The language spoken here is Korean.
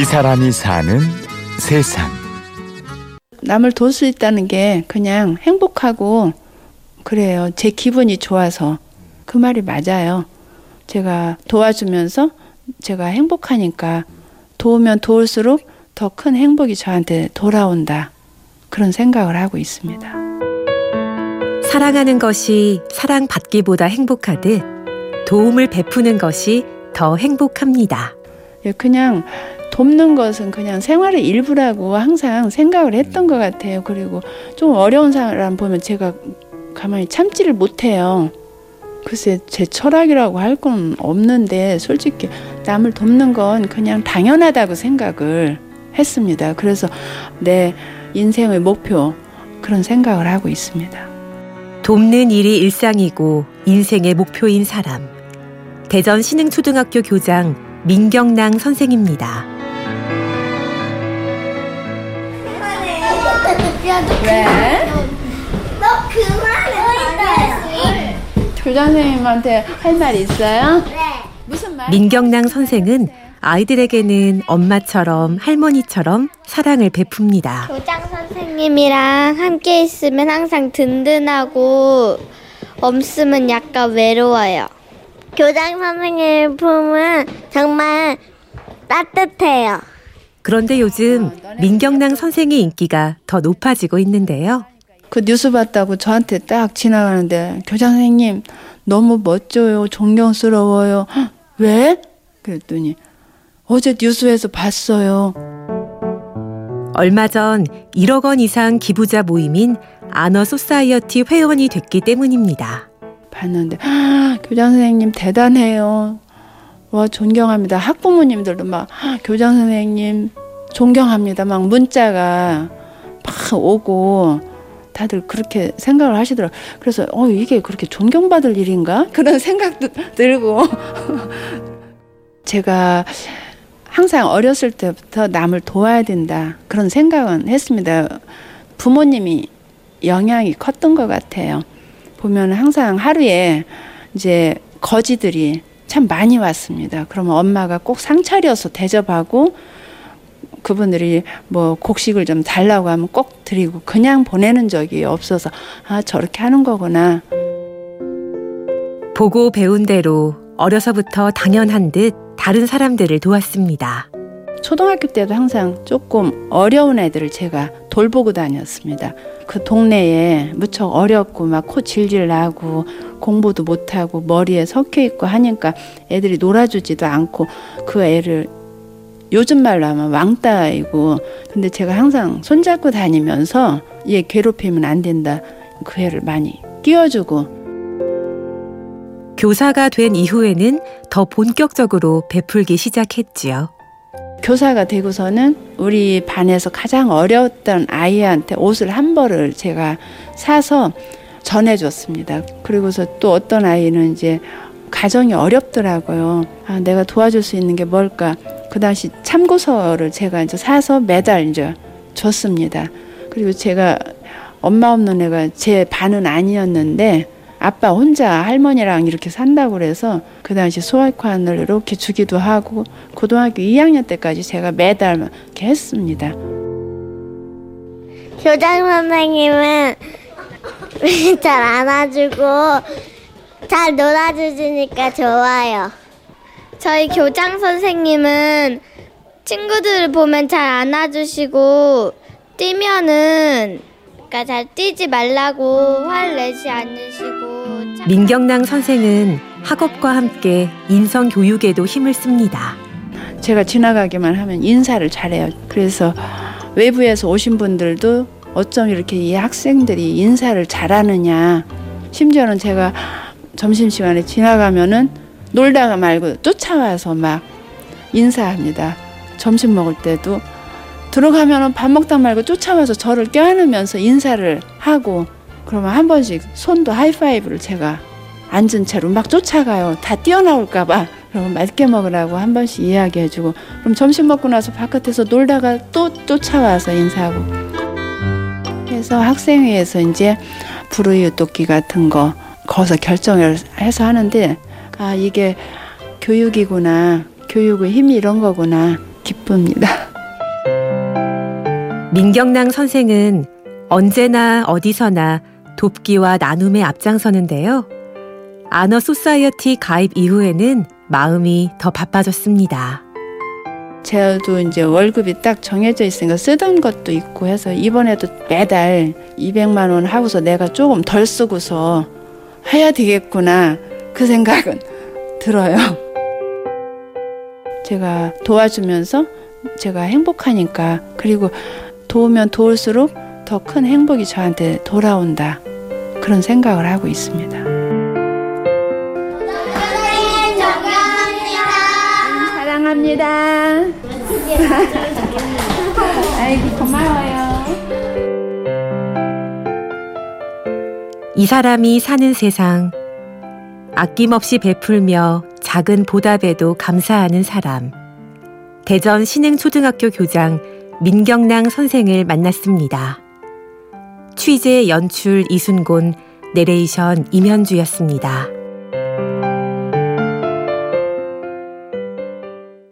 이 사람이 사는 세상. 남을 도울 수 있다는 게 그냥 행복하고 그래요. 제 기분이 좋아서 그 말이 맞아요. 제가 도와주면서 제가 행복하니까 도우면 도울수록 더 큰 행복이 저한테 돌아온다. 그런 생각을 하고 있습니다. 사랑하는 것이 사랑받기보다 행복하듯 도움을 베푸는 것이 더 행복합니다. 예, 그냥 돕는 것은 그냥 생활의 일부라고 항상 생각을 했던 것 같아요. 그리고 좀 어려운 사람 보면 제가 가만히 참지를 못해요. 글쎄 제 철학이라고 할 건 없는데 솔직히 남을 돕는 건 그냥 당연하다고 생각을 했습니다. 그래서 내 인생의 목표 그런 생각을 하고 있습니다. 돕는 일이 일상이고 인생의 목표인 사람. 대전 신흥초등학교 교장 민경랑 선생입니다. 왜? 너 그만해. 교장 선생님한테 할 말 있어요? 네. 무슨 말? 민경랑 선생은 아이들에게는 엄마처럼 할머니처럼 사랑을 베풉니다. 교장 선생님이랑 함께 있으면 항상 든든하고 없으면 약간 외로워요. 교장 선생님 품은 정말 따뜻해요. 그런데 요즘 민경랑 선생의 인기가 더 높아지고 있는데요. 그 뉴스 봤다고 저한테 딱 지나가는데 교장 선생님 너무 멋져요. 존경스러워요. 헉, 왜? 그랬더니 어제 뉴스에서 봤어요. 얼마 전 1억 원 이상 기부자 모임인 아너 소사이어티 회원이 됐기 때문입니다. 봤는데 헉, 교장 선생님 대단해요 와 존경합니다 학부모님들도 막 헉, 교장 선생님 존경합니다 막 문자가 막 오고 다들 그렇게 생각을 하시더라고요. 그래서 어 이게 그렇게 존경받을 일인가? 그런 생각도 들고 제가 항상 어렸을 때부터 남을 도와야 된다 그런 생각은 했습니다. 부모님이 영향이 컸던 것 같아요. 보면 항상 하루에 이제 거지들이 참 많이 왔습니다. 그러면 엄마가 꼭 상차려서 대접하고 그분들이 뭐 곡식을 좀 달라고 하면 꼭 드리고 그냥 보내는 적이 없어서 아 저렇게 하는 거구나. 보고 배운 대로 어려서부터 당연한 듯 다른 사람들을 도왔습니다. 초등학교 때도 항상 조금 어려운 애들을 제가 돌보고 다녔습니다. 그 동네에 무척 어렵고 막 코 질질 나고 공부도 못하고 머리에 석여 있고 하니까 애들이 놀아주지도 않고 그 애를 요즘 말로 하면 왕따이고 근데 제가 항상 손잡고 다니면서 얘 괴롭히면 안 된다 그 애를 많이 끼워주고 교사가 된 이후에는 더 본격적으로 베풀기 시작했지요. 교사가 되고서는 우리 반에서 가장 어려웠던 아이한테 옷을 한 벌을 제가 사서 전해줬습니다. 그리고서 또 어떤 아이는 이제 가정이 어렵더라고요. 아, 내가 도와줄 수 있는 게 뭘까? 그 당시 참고서를 제가 이제 사서 매달 이제 줬습니다. 그리고 제가 엄마 없는 애가 제 반은 아니었는데 아빠 혼자 할머니랑 이렇게 산다고 그래서 그 당시 소액환을 이렇게 주기도 하고 고등학교 2학년 때까지 제가 매달 이렇게 했습니다. 교장 선생님은 잘 안아주고 잘 놀아주시니까 좋아요. 저희 교장 선생님은 친구들을 보면 잘 안아주시고 뛰면은 그러니까 잘 뛰지 말라고 화를 내지 않으시고 참- 민경랑 선생은 학업과 함께 인성 교육에도 힘을 씁니다. 제가 지나가기만 하면 인사를 잘해요. 그래서 외부에서 오신 분들도 어쩜 이렇게 이 학생들이 인사를 잘하느냐. 심지어는 제가 점심시간에 지나가면은 놀다가 말고 쫓아와서 막 인사합니다. 점심 먹을 때도 들어가면은 밥 먹다 말고 쫓아와서 저를 껴안으면서 인사를 하고 그러면 한 번씩 손도 하이파이브를 제가 앉은 채로 막 쫓아가요. 다 뛰어나올까봐. 그러면 맛있게 먹으라고 한 번씩 이야기해주고 그럼 점심 먹고 나서 바깥에서 놀다가 또 쫓아와서 인사하고 그래서 학생회에서 이제 불우이웃 돕기 같은 거 거기서 결정을 해서 하는데 아 이게 교육이구나 교육의 힘이 이런 거구나 기쁩니다. 민경랑 선생은 언제나 어디서나 돕기와 나눔에 앞장서는데요. 아너 소사이어티 가입 이후에는 마음이 더 바빠졌습니다. 저도 이제 월급이 딱 정해져 있으니까 쓰던 것도 있고 해서 이번에도 매달 200만 원 하고서 내가 조금 덜 쓰고서 해야 되겠구나 그 생각은 들어요. 제가 도와주면서 제가 행복하니까 그리고 도우면 도울수록 더 큰 행복이 저한테 돌아온다 그런 생각을 하고 있습니다. 사랑합니다. 아이고 고마워요. 이 사람이 사는 세상. 아낌없이 베풀며 작은 보답에도 감사하는 사람. 대전 신흥초등학교 교장 민경랑 선생을 만났습니다. 취재 연출 이순곤, 내레이션 임현주였습니다.